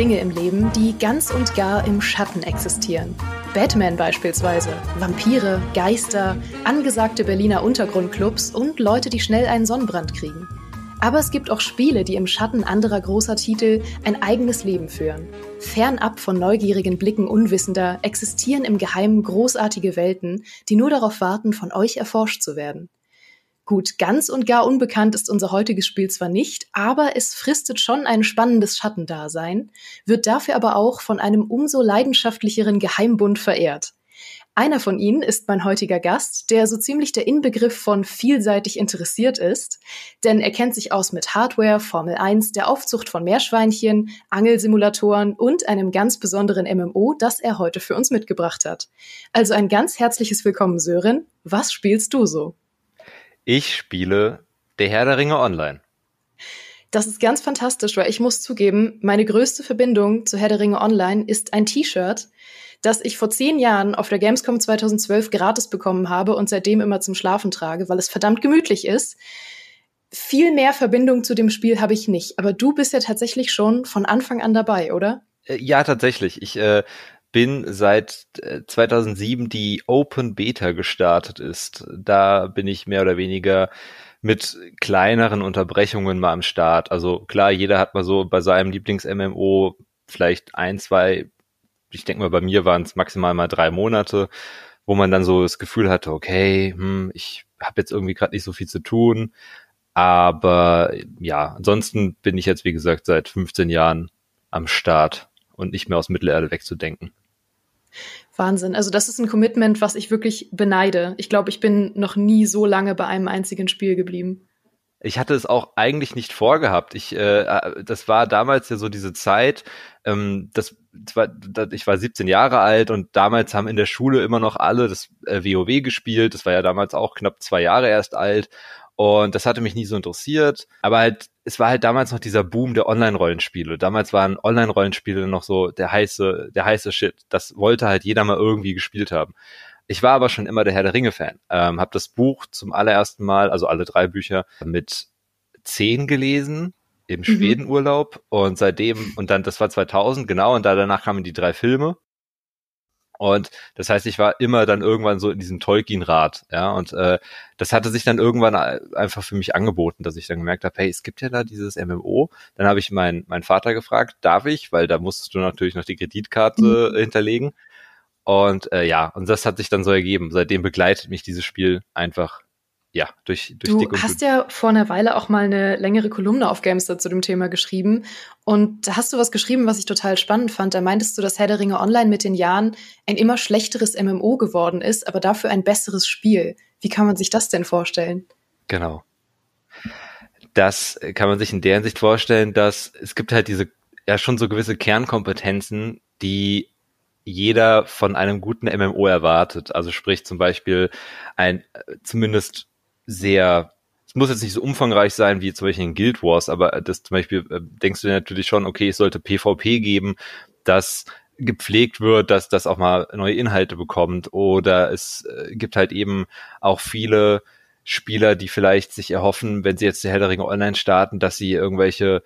Dinge im Leben, die ganz und gar im Schatten existieren. Batman beispielsweise, Vampire, Geister, angesagte Berliner Untergrundclubs und Leute, die schnell einen Sonnenbrand kriegen. Aber es gibt auch Spiele, die im Schatten anderer großer Titel ein eigenes Leben führen. Fernab von neugierigen Blicken Unwissender existieren im Geheimen großartige Welten, die nur darauf warten, von euch erforscht zu werden. Gut, ganz und gar unbekannt ist unser heutiges Spiel zwar nicht, aber es fristet schon ein spannendes Schattendasein, wird dafür aber auch von einem umso leidenschaftlicheren Geheimbund verehrt. Einer von ihnen ist mein heutiger Gast, der so ziemlich der Inbegriff von vielseitig interessiert ist, denn er kennt sich aus mit Hardware, Formel 1, der Aufzucht von Meerschweinchen, Angelsimulatoren und einem ganz besonderen MMO, das er heute für uns mitgebracht hat. Also ein ganz herzliches Willkommen, Sören. Was spielst du so? Ich spiele Der Herr der Ringe online. Das ist ganz fantastisch, weil ich muss zugeben, meine größte Verbindung zu Herr der Ringe Online ist ein T-Shirt, das ich vor zehn Jahren auf der Gamescom 2012 gratis bekommen habe und seitdem immer zum Schlafen trage, weil es verdammt gemütlich ist. Viel mehr Verbindung zu dem Spiel habe ich nicht, aber du bist ja tatsächlich schon von Anfang an dabei, oder? Äh, ja, tatsächlich. Ich äh, bin seit 2007 äh, die Open Beta gestartet ist. Da bin ich mehr oder weniger mit kleineren Unterbrechungen mal am Start. Also klar, jeder hat mal so bei seinem Lieblings-MMO vielleicht ein, zwei ich denke mal, bei mir waren es maximal mal drei Monate, wo man dann so das Gefühl hatte, okay, hm, ich habe jetzt irgendwie gerade nicht so viel zu tun. Aber ja, ansonsten bin ich jetzt, wie gesagt, seit 15 Jahren am Start und nicht mehr aus Mittelerde wegzudenken. Wahnsinn. Also das ist ein Commitment, was ich wirklich beneide. Ich glaube, ich bin noch nie so lange bei einem einzigen Spiel geblieben. Ich hatte es auch eigentlich nicht vorgehabt. Ich, äh, äh das war damals ja so diese Zeit, ähm, das, das war, das, ich war 17 Jahre alt und damals haben in der Schule immer noch alle das äh, WoW gespielt. Das war ja damals auch knapp zwei Jahre erst alt. Und das hatte mich nie so interessiert. Aber halt, es war halt damals noch dieser Boom der Online-Rollenspiele. Damals waren Online-Rollenspiele noch so der heiße, der heiße Shit. Das wollte halt jeder mal irgendwie gespielt haben. Ich war aber schon immer der Herr der Ringe-Fan. Ähm, habe das Buch zum allerersten Mal, also alle drei Bücher, mit zehn gelesen im mhm. Schwedenurlaub und seitdem, und dann, das war 2000, genau, und da danach kamen die drei Filme. Und das heißt, ich war immer dann irgendwann so in diesem Tolkien-Rat, ja, und äh, das hatte sich dann irgendwann einfach für mich angeboten, dass ich dann gemerkt habe, hey, es gibt ja da dieses MMO. Dann habe ich meinen mein Vater gefragt, darf ich, weil da musstest du natürlich noch die Kreditkarte mhm. hinterlegen. Und äh, ja, und das hat sich dann so ergeben. Seitdem begleitet mich dieses Spiel einfach ja, durch, durch du hast ja vor einer Weile auch mal eine längere Kolumne auf Gamester zu dem Thema geschrieben. Und da hast du was geschrieben, was ich total spannend fand. Da meintest du, dass Herr der Ringe Online mit den Jahren ein immer schlechteres MMO geworden ist, aber dafür ein besseres Spiel. Wie kann man sich das denn vorstellen? Genau. Das kann man sich in der Hinsicht vorstellen, dass es gibt halt diese, ja schon so gewisse Kernkompetenzen, die jeder von einem guten MMO erwartet. Also sprich zum Beispiel ein zumindest sehr, es muss jetzt nicht so umfangreich sein wie zum Beispiel in Guild Wars, aber das zum Beispiel äh, denkst du natürlich schon, okay, es sollte PvP geben, das gepflegt wird, dass das auch mal neue Inhalte bekommt oder es äh, gibt halt eben auch viele Spieler, die vielleicht sich erhoffen, wenn sie jetzt die Herr online starten, dass sie irgendwelche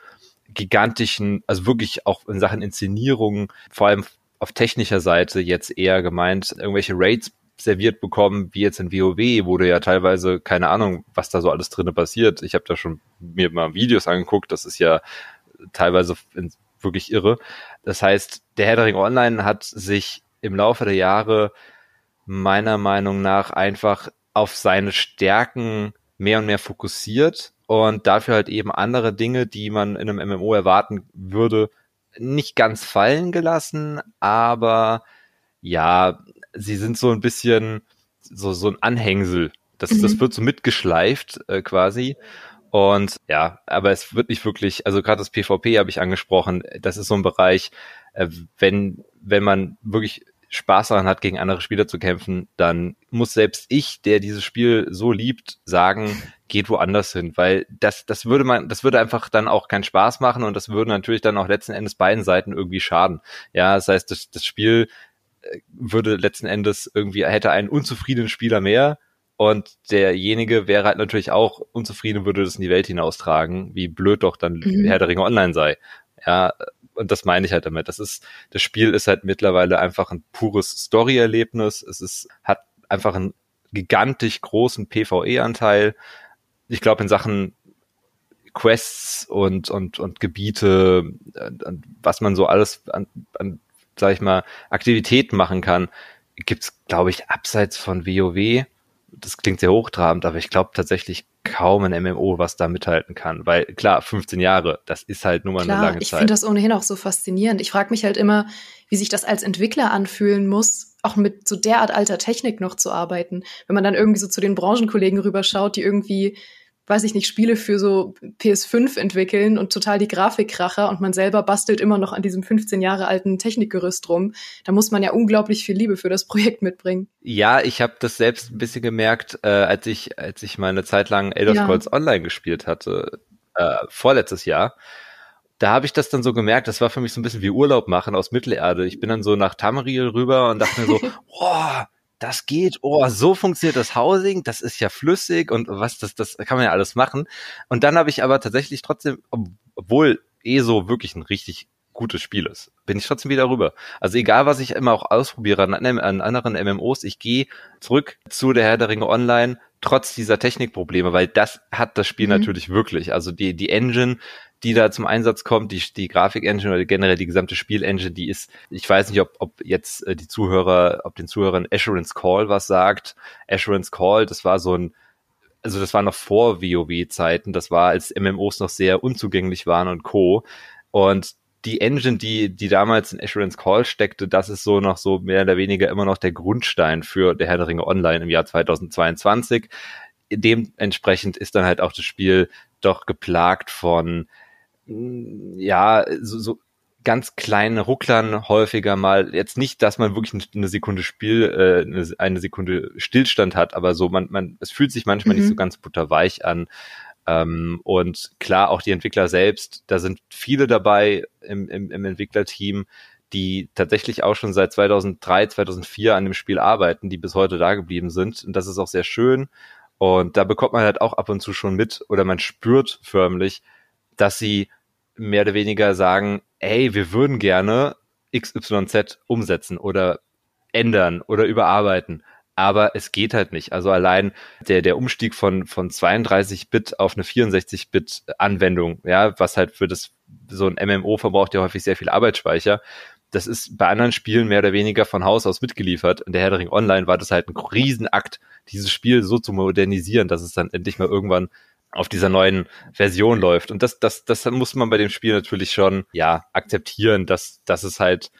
gigantischen, also wirklich auch in Sachen Inszenierung, vor allem auf technischer Seite jetzt eher gemeint, irgendwelche Raids serviert bekommen, wie jetzt in WoW, wo du ja teilweise keine Ahnung, was da so alles drinne passiert. Ich habe da schon mir mal Videos angeguckt, das ist ja teilweise wirklich irre. Das heißt, der Herr Online hat sich im Laufe der Jahre meiner Meinung nach einfach auf seine Stärken mehr und mehr fokussiert und dafür halt eben andere Dinge, die man in einem MMO erwarten würde, nicht ganz fallen gelassen, aber ja, sie sind so ein bisschen so, so ein Anhängsel. Das, mhm. das wird so mitgeschleift äh, quasi. Und ja, aber es wird nicht wirklich, also gerade das PvP habe ich angesprochen, das ist so ein Bereich, äh, wenn, wenn man wirklich Spaß daran hat, gegen andere Spieler zu kämpfen, dann muss selbst ich, der dieses Spiel so liebt, sagen, geht woanders hin, weil das, das würde man, das würde einfach dann auch keinen Spaß machen und das würde natürlich dann auch letzten Endes beiden Seiten irgendwie schaden. Ja, das heißt, das, das Spiel würde letzten Endes irgendwie, hätte einen unzufriedenen Spieler mehr und derjenige wäre halt natürlich auch unzufrieden und würde das in die Welt hinaustragen, wie blöd doch dann mhm. Herr der Ringe online sei. Ja, und das meine ich halt damit. Das ist, das Spiel ist halt mittlerweile einfach ein pures Story-Erlebnis. Es ist, hat einfach einen gigantisch großen PvE-Anteil. Ich glaube, in Sachen Quests und, und, und Gebiete, und was man so alles an, an, sag ich mal, Aktivitäten machen kann, gibt's, glaube ich, abseits von WoW. Das klingt sehr hochtrabend, aber ich glaube tatsächlich kaum ein MMO, was da mithalten kann. Weil klar, 15 Jahre, das ist halt nur mal klar, eine lange Zeit. Ich finde das ohnehin auch so faszinierend. Ich frage mich halt immer, wie sich das als Entwickler anfühlen muss, auch mit so derart alter Technik noch zu arbeiten. Wenn man dann irgendwie so zu den Branchenkollegen rüberschaut, die irgendwie weiß ich nicht, Spiele für so PS5 entwickeln und total die Grafikkracher und man selber bastelt immer noch an diesem 15 Jahre alten Technikgerüst rum. Da muss man ja unglaublich viel Liebe für das Projekt mitbringen. Ja, ich habe das selbst ein bisschen gemerkt, äh, als ich als ich meine Zeit lang Elder Scrolls ja. Online gespielt hatte, äh, vorletztes Jahr. Da habe ich das dann so gemerkt, das war für mich so ein bisschen wie Urlaub machen aus Mittelerde. Ich bin dann so nach Tamriel rüber und dachte mir so, boah, das geht, oh, so funktioniert das Housing, das ist ja flüssig und was, das, das kann man ja alles machen. Und dann habe ich aber tatsächlich trotzdem, obwohl eh so wirklich ein richtig gutes Spiel ist, bin ich trotzdem wieder rüber. Also egal, was ich immer auch ausprobiere an, an anderen MMOs, ich gehe zurück zu der Herr der Ringe Online, trotz dieser Technikprobleme, weil das hat das Spiel mhm. natürlich wirklich. Also die, die Engine, die da zum Einsatz kommt, die, die Grafik-Engine oder generell die gesamte Spiel-Engine, die ist, ich weiß nicht, ob, ob jetzt äh, die Zuhörer, ob den Zuhörern Assurance Call was sagt. Assurance Call, das war so ein, also das war noch vor WoW-Zeiten, das war, als MMOs noch sehr unzugänglich waren und Co. Und die Engine, die, die damals in Assurance Call steckte, das ist so noch so mehr oder weniger immer noch der Grundstein für der Herr der Ringe Online im Jahr 2022. Dementsprechend ist dann halt auch das Spiel doch geplagt von ja, so, so ganz kleinen Rucklern häufiger mal. Jetzt nicht, dass man wirklich eine Sekunde Spiel, äh, eine Sekunde Stillstand hat, aber so, man, man, es fühlt sich manchmal mhm. nicht so ganz butterweich an. Ähm, und klar, auch die Entwickler selbst, da sind viele dabei im, im, im Entwicklerteam, die tatsächlich auch schon seit 2003, 2004 an dem Spiel arbeiten, die bis heute da geblieben sind. Und das ist auch sehr schön. Und da bekommt man halt auch ab und zu schon mit oder man spürt förmlich, dass sie mehr oder weniger sagen, ey, wir würden gerne XYZ umsetzen oder ändern oder überarbeiten. Aber es geht halt nicht. Also allein der, der Umstieg von, von 32-Bit auf eine 64-Bit-Anwendung, ja, was halt für das, so ein MMO verbraucht ja häufig sehr viel Arbeitsspeicher. Das ist bei anderen Spielen mehr oder weniger von Haus aus mitgeliefert. In der Herr der Ring Online war das halt ein Riesenakt, dieses Spiel so zu modernisieren, dass es dann endlich mal irgendwann auf dieser neuen Version läuft. Und das, das, das muss man bei dem Spiel natürlich schon, ja, akzeptieren, dass, dass es halt,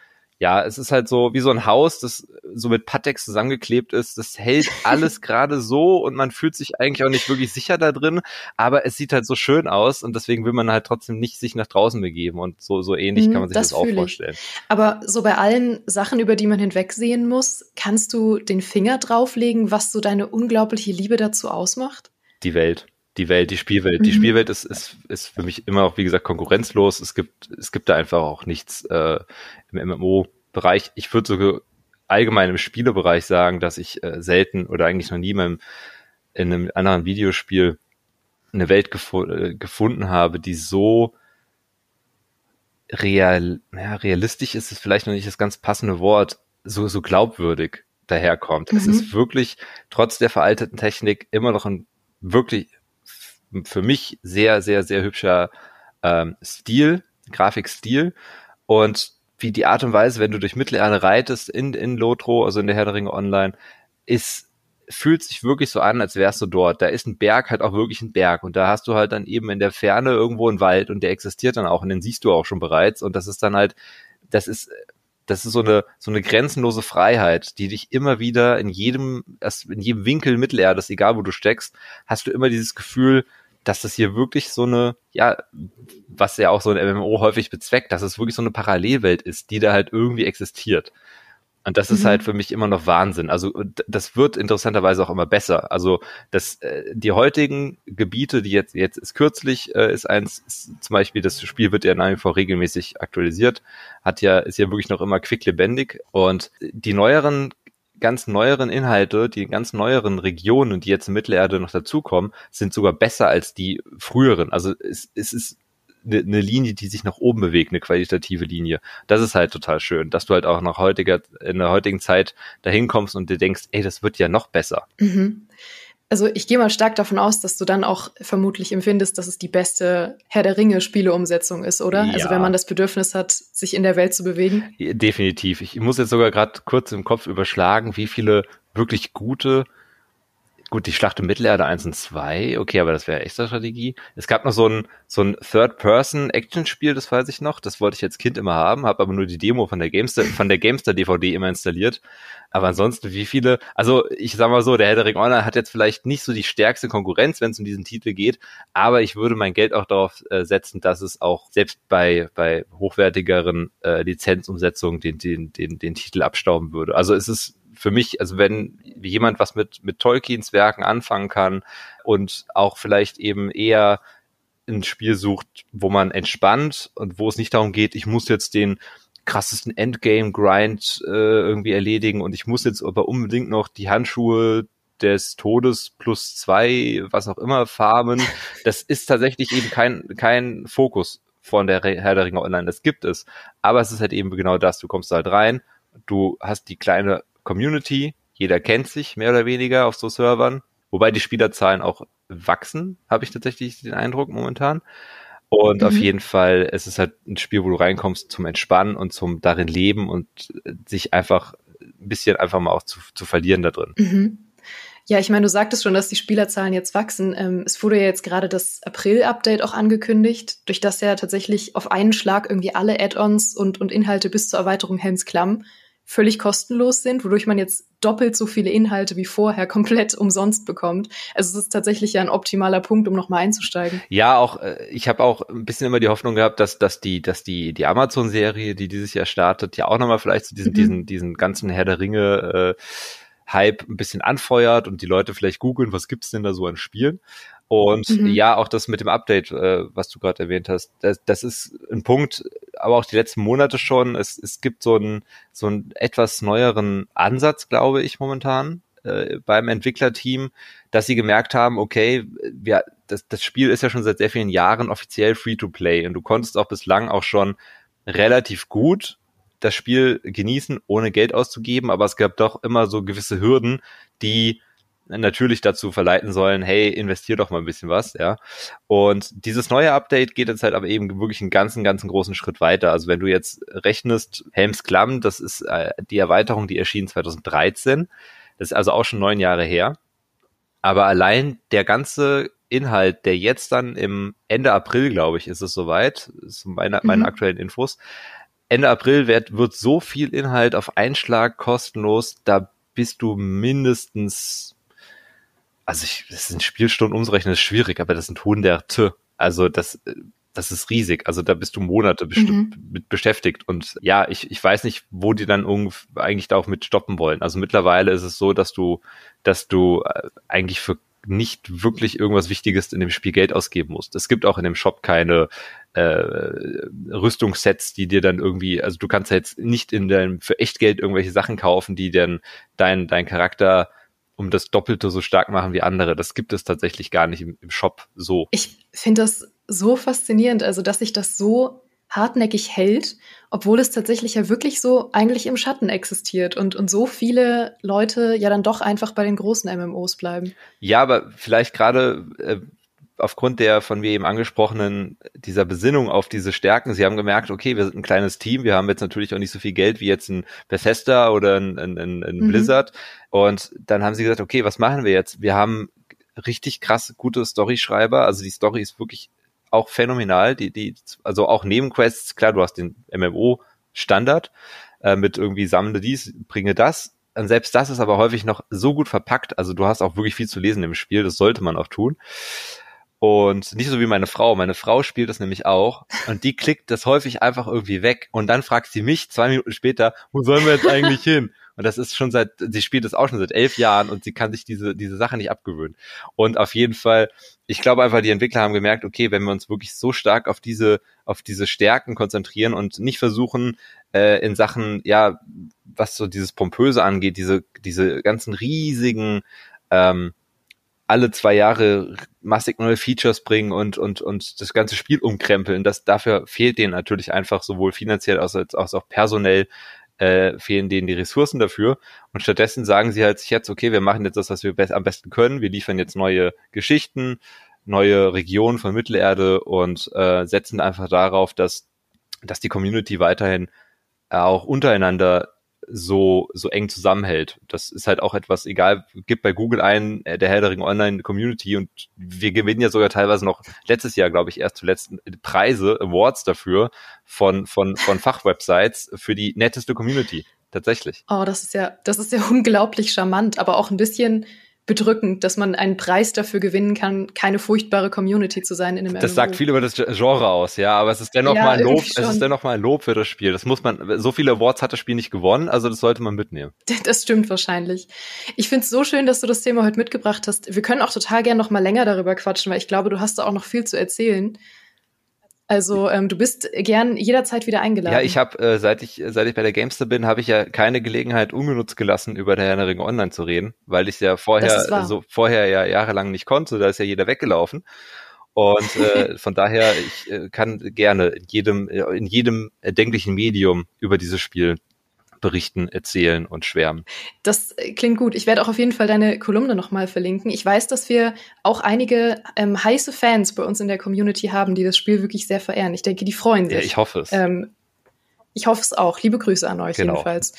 ja, es ist halt so wie so ein Haus, das so mit Patex zusammengeklebt ist. Das hält alles gerade so und man fühlt sich eigentlich auch nicht wirklich sicher da drin, aber es sieht halt so schön aus und deswegen will man halt trotzdem nicht sich nach draußen begeben und so, so ähnlich kann man sich das, das auch vorstellen. Aber so bei allen Sachen, über die man hinwegsehen muss, kannst du den Finger drauflegen, was so deine unglaubliche Liebe dazu ausmacht? Die Welt die Welt, die Spielwelt. Mhm. Die Spielwelt ist, ist, ist für mich immer auch, wie gesagt, konkurrenzlos. Es gibt, es gibt da einfach auch nichts äh, im MMO-Bereich. Ich würde sogar allgemein im Spielebereich sagen, dass ich äh, selten oder eigentlich noch nie in, meinem, in einem anderen Videospiel eine Welt gefu äh, gefunden habe, die so real, ja, realistisch ist es vielleicht noch nicht das ganz passende Wort, so, so glaubwürdig daherkommt. Mhm. Es ist wirklich trotz der veralteten Technik immer noch ein wirklich für mich sehr, sehr, sehr hübscher ähm, Stil, Grafikstil. Und wie die Art und Weise, wenn du durch Mittelerde reitest in, in Lotro, also in der Herr der Ringe Online, ist, fühlt sich wirklich so an, als wärst du dort. Da ist ein Berg halt auch wirklich ein Berg. Und da hast du halt dann eben in der Ferne irgendwo einen Wald und der existiert dann auch und den siehst du auch schon bereits. Und das ist dann halt, das ist, das ist so eine, so eine grenzenlose Freiheit, die dich immer wieder in jedem, in jedem Winkel Mittelerdes, egal wo du steckst, hast du immer dieses Gefühl, dass das hier wirklich so eine, ja, was ja auch so ein MMO häufig bezweckt, dass es wirklich so eine Parallelwelt ist, die da halt irgendwie existiert. Und das mhm. ist halt für mich immer noch Wahnsinn. Also das wird interessanterweise auch immer besser. Also das, äh, die heutigen Gebiete, die jetzt jetzt ist kürzlich äh, ist eins, ist zum Beispiel das Spiel wird ja nach wie vor regelmäßig aktualisiert, hat ja ist ja wirklich noch immer quicklebendig und die neueren ganz neueren Inhalte, die ganz neueren Regionen, die jetzt in Mittelerde noch dazukommen, sind sogar besser als die früheren. Also es, es ist eine, eine Linie, die sich nach oben bewegt, eine qualitative Linie. Das ist halt total schön, dass du halt auch nach heutiger, in der heutigen Zeit dahin kommst und dir denkst, ey, das wird ja noch besser. Mhm. Also ich gehe mal stark davon aus, dass du dann auch vermutlich empfindest, dass es die beste Herr der Ringe Spieleumsetzung ist, oder? Ja. Also wenn man das Bedürfnis hat, sich in der Welt zu bewegen. Definitiv. Ich muss jetzt sogar gerade kurz im Kopf überschlagen, wie viele wirklich gute Gut, die Schlacht um Mittelerde 1 und 2, okay, aber das wäre echte Strategie. Es gab noch so ein, so ein Third-Person-Action-Spiel, das weiß ich noch. Das wollte ich als Kind immer haben, habe aber nur die Demo von der Gamester, von der Gamester-DVD immer installiert. Aber ansonsten, wie viele, also ich sag mal so, der Herr der Ring Online hat jetzt vielleicht nicht so die stärkste Konkurrenz, wenn es um diesen Titel geht, aber ich würde mein Geld auch darauf äh, setzen, dass es auch selbst bei, bei hochwertigeren äh, Lizenzumsetzungen den, den, den, den Titel abstauben würde. Also es ist für mich, also wenn jemand was mit, mit Tolkiens Werken anfangen kann und auch vielleicht eben eher ein Spiel sucht, wo man entspannt und wo es nicht darum geht, ich muss jetzt den krassesten Endgame-Grind äh, irgendwie erledigen und ich muss jetzt aber unbedingt noch die Handschuhe des Todes plus zwei, was auch immer, farmen. Das ist tatsächlich eben kein, kein Fokus von der Herr der Ringe Online. Das gibt es. Aber es ist halt eben genau das. Du kommst halt rein, du hast die kleine Community, jeder kennt sich mehr oder weniger auf so Servern, wobei die Spielerzahlen auch wachsen, habe ich tatsächlich den Eindruck momentan. Und mhm. auf jeden Fall, es ist halt ein Spiel, wo du reinkommst zum Entspannen und zum darin leben und sich einfach ein bisschen einfach mal auch zu, zu verlieren da drin. Mhm. Ja, ich meine, du sagtest schon, dass die Spielerzahlen jetzt wachsen. Ähm, es wurde ja jetzt gerade das April-Update auch angekündigt, durch das ja tatsächlich auf einen Schlag irgendwie alle Add-ons und, und Inhalte bis zur Erweiterung Helms Klamm völlig kostenlos sind, wodurch man jetzt doppelt so viele Inhalte wie vorher komplett umsonst bekommt. Also es ist tatsächlich ja ein optimaler Punkt, um nochmal einzusteigen. Ja, auch äh, ich habe auch ein bisschen immer die Hoffnung gehabt, dass dass die dass die die Amazon-Serie, die dieses Jahr startet, ja auch nochmal vielleicht zu so diesen mhm. diesen diesen ganzen Herr der Ringe äh, Hype ein bisschen anfeuert und die Leute vielleicht googeln, was gibt's denn da so an Spielen? Und mhm. ja, auch das mit dem Update, äh, was du gerade erwähnt hast, das, das ist ein Punkt, aber auch die letzten Monate schon. Es, es gibt so einen, so einen etwas neueren Ansatz, glaube ich, momentan äh, beim Entwicklerteam, dass sie gemerkt haben, okay, wir, das, das Spiel ist ja schon seit sehr vielen Jahren offiziell Free-to-Play und du konntest auch bislang auch schon relativ gut das Spiel genießen, ohne Geld auszugeben, aber es gab doch immer so gewisse Hürden, die natürlich dazu verleiten sollen, hey, investier doch mal ein bisschen was, ja. Und dieses neue Update geht jetzt halt aber eben wirklich einen ganzen, ganzen großen Schritt weiter. Also wenn du jetzt rechnest, Helms Klamm, das ist äh, die Erweiterung, die erschien 2013. Das ist also auch schon neun Jahre her. Aber allein der ganze Inhalt, der jetzt dann im Ende April, glaube ich, ist es soweit, ist meine, meine mhm. aktuellen Infos. Ende April wird, wird so viel Inhalt auf Einschlag kostenlos, da bist du mindestens also ich, das sind Spielstunden umzurechnen, ist schwierig, aber das sind hunderte. Also das, das ist riesig. Also da bist du Monate mhm. mit beschäftigt. Und ja, ich, ich weiß nicht, wo die dann eigentlich da auch mit stoppen wollen. Also mittlerweile ist es so, dass du, dass du äh, eigentlich für nicht wirklich irgendwas Wichtiges in dem Spiel Geld ausgeben musst. Es gibt auch in dem Shop keine äh, Rüstungssets, die dir dann irgendwie, also du kannst jetzt nicht in deinem für echt Geld irgendwelche Sachen kaufen, die dann dein dein Charakter um das Doppelte so stark machen wie andere. Das gibt es tatsächlich gar nicht im, im Shop so. Ich finde das so faszinierend, also dass sich das so hartnäckig hält, obwohl es tatsächlich ja wirklich so eigentlich im Schatten existiert und, und so viele Leute ja dann doch einfach bei den großen MMOs bleiben. Ja, aber vielleicht gerade äh, aufgrund der von mir eben angesprochenen, dieser Besinnung auf diese Stärken, sie haben gemerkt, okay, wir sind ein kleines Team, wir haben jetzt natürlich auch nicht so viel Geld wie jetzt ein Bethesda oder ein, ein, ein, ein mhm. Blizzard. Und dann haben sie gesagt, okay, was machen wir jetzt? Wir haben richtig krass gute Storyschreiber, also die Story ist wirklich auch phänomenal, die, die, also auch Nebenquests, klar, du hast den MMO-Standard äh, mit irgendwie sammle dies, bringe das. Und selbst das ist aber häufig noch so gut verpackt, also du hast auch wirklich viel zu lesen im Spiel, das sollte man auch tun. Und nicht so wie meine Frau. Meine Frau spielt das nämlich auch und die klickt das häufig einfach irgendwie weg. Und dann fragt sie mich zwei Minuten später, wo sollen wir jetzt eigentlich hin? Und das ist schon seit, sie spielt das auch schon seit elf Jahren und sie kann sich diese, diese Sache nicht abgewöhnen. Und auf jeden Fall, ich glaube einfach, die Entwickler haben gemerkt, okay, wenn wir uns wirklich so stark auf diese, auf diese Stärken konzentrieren und nicht versuchen, äh, in Sachen, ja, was so dieses Pompöse angeht, diese, diese ganzen riesigen, ähm, alle zwei Jahre massig neue Features bringen und, und, und das ganze Spiel umkrempeln. Das, dafür fehlt denen natürlich einfach sowohl finanziell als, als auch personell äh, fehlen denen die Ressourcen dafür. Und stattdessen sagen sie halt sich jetzt, okay, wir machen jetzt das, was wir be am besten können. Wir liefern jetzt neue Geschichten, neue Regionen von Mittelerde und äh, setzen einfach darauf, dass, dass die Community weiterhin auch untereinander so, so eng zusammenhält. Das ist halt auch etwas, egal, gibt bei Google ein, äh, der Herr Online Community und wir gewinnen ja sogar teilweise noch letztes Jahr, glaube ich, erst zuletzt Preise, Awards dafür von, von, von Fachwebsites für die netteste Community. Tatsächlich. Oh, das ist ja, das ist ja unglaublich charmant, aber auch ein bisschen bedrückend, dass man einen Preis dafür gewinnen kann, keine furchtbare Community zu sein in einem Das MMO. sagt viel über das Genre aus, ja, aber es ist dennoch ja, mal ein Lob, es ist dennoch mal ein Lob für das Spiel. Das muss man, so viele Awards hat das Spiel nicht gewonnen, also das sollte man mitnehmen. Das stimmt wahrscheinlich. Ich finde es so schön, dass du das Thema heute mitgebracht hast. Wir können auch total gern noch mal länger darüber quatschen, weil ich glaube, du hast da auch noch viel zu erzählen. Also ähm, du bist gern jederzeit wieder eingeladen. Ja, ich habe, äh, seit ich seit ich bei der Gamester bin, habe ich ja keine Gelegenheit ungenutzt gelassen, über der Herr Ring Online zu reden, weil ich ja vorher so vorher ja jahrelang nicht konnte. Da ist ja jeder weggelaufen. Und äh, von daher, ich äh, kann gerne in jedem, in jedem erdenklichen Medium über dieses Spiel berichten, erzählen und schwärmen. Das äh, klingt gut. Ich werde auch auf jeden Fall deine Kolumne nochmal verlinken. Ich weiß, dass wir auch einige ähm, heiße Fans bei uns in der Community haben, die das Spiel wirklich sehr verehren. Ich denke, die freuen sich. Ja, ich hoffe es. Ähm, ich hoffe es auch. Liebe Grüße an euch genau. jedenfalls.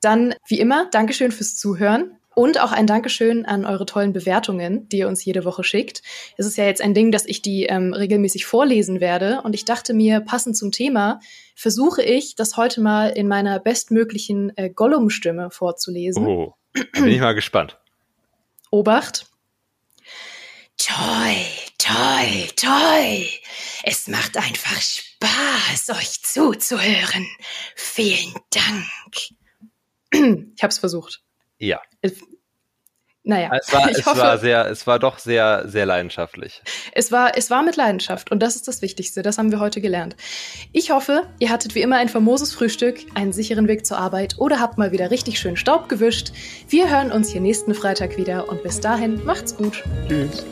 Dann, wie immer, Dankeschön fürs Zuhören. Und auch ein Dankeschön an eure tollen Bewertungen, die ihr uns jede Woche schickt. Es ist ja jetzt ein Ding, dass ich die ähm, regelmäßig vorlesen werde. Und ich dachte mir, passend zum Thema, versuche ich, das heute mal in meiner bestmöglichen äh, Gollum-Stimme vorzulesen. Oh, bin ich mal gespannt. Obacht. Toll, toll, toll. Es macht einfach Spaß, euch zuzuhören. Vielen Dank. Ich hab's versucht. Ja. Es, naja, es war, es hoffe, war sehr, es war doch sehr, sehr leidenschaftlich. Es war, es war mit Leidenschaft und das ist das Wichtigste. Das haben wir heute gelernt. Ich hoffe, ihr hattet wie immer ein famoses Frühstück, einen sicheren Weg zur Arbeit oder habt mal wieder richtig schön Staub gewischt. Wir hören uns hier nächsten Freitag wieder und bis dahin macht's gut. Tschüss.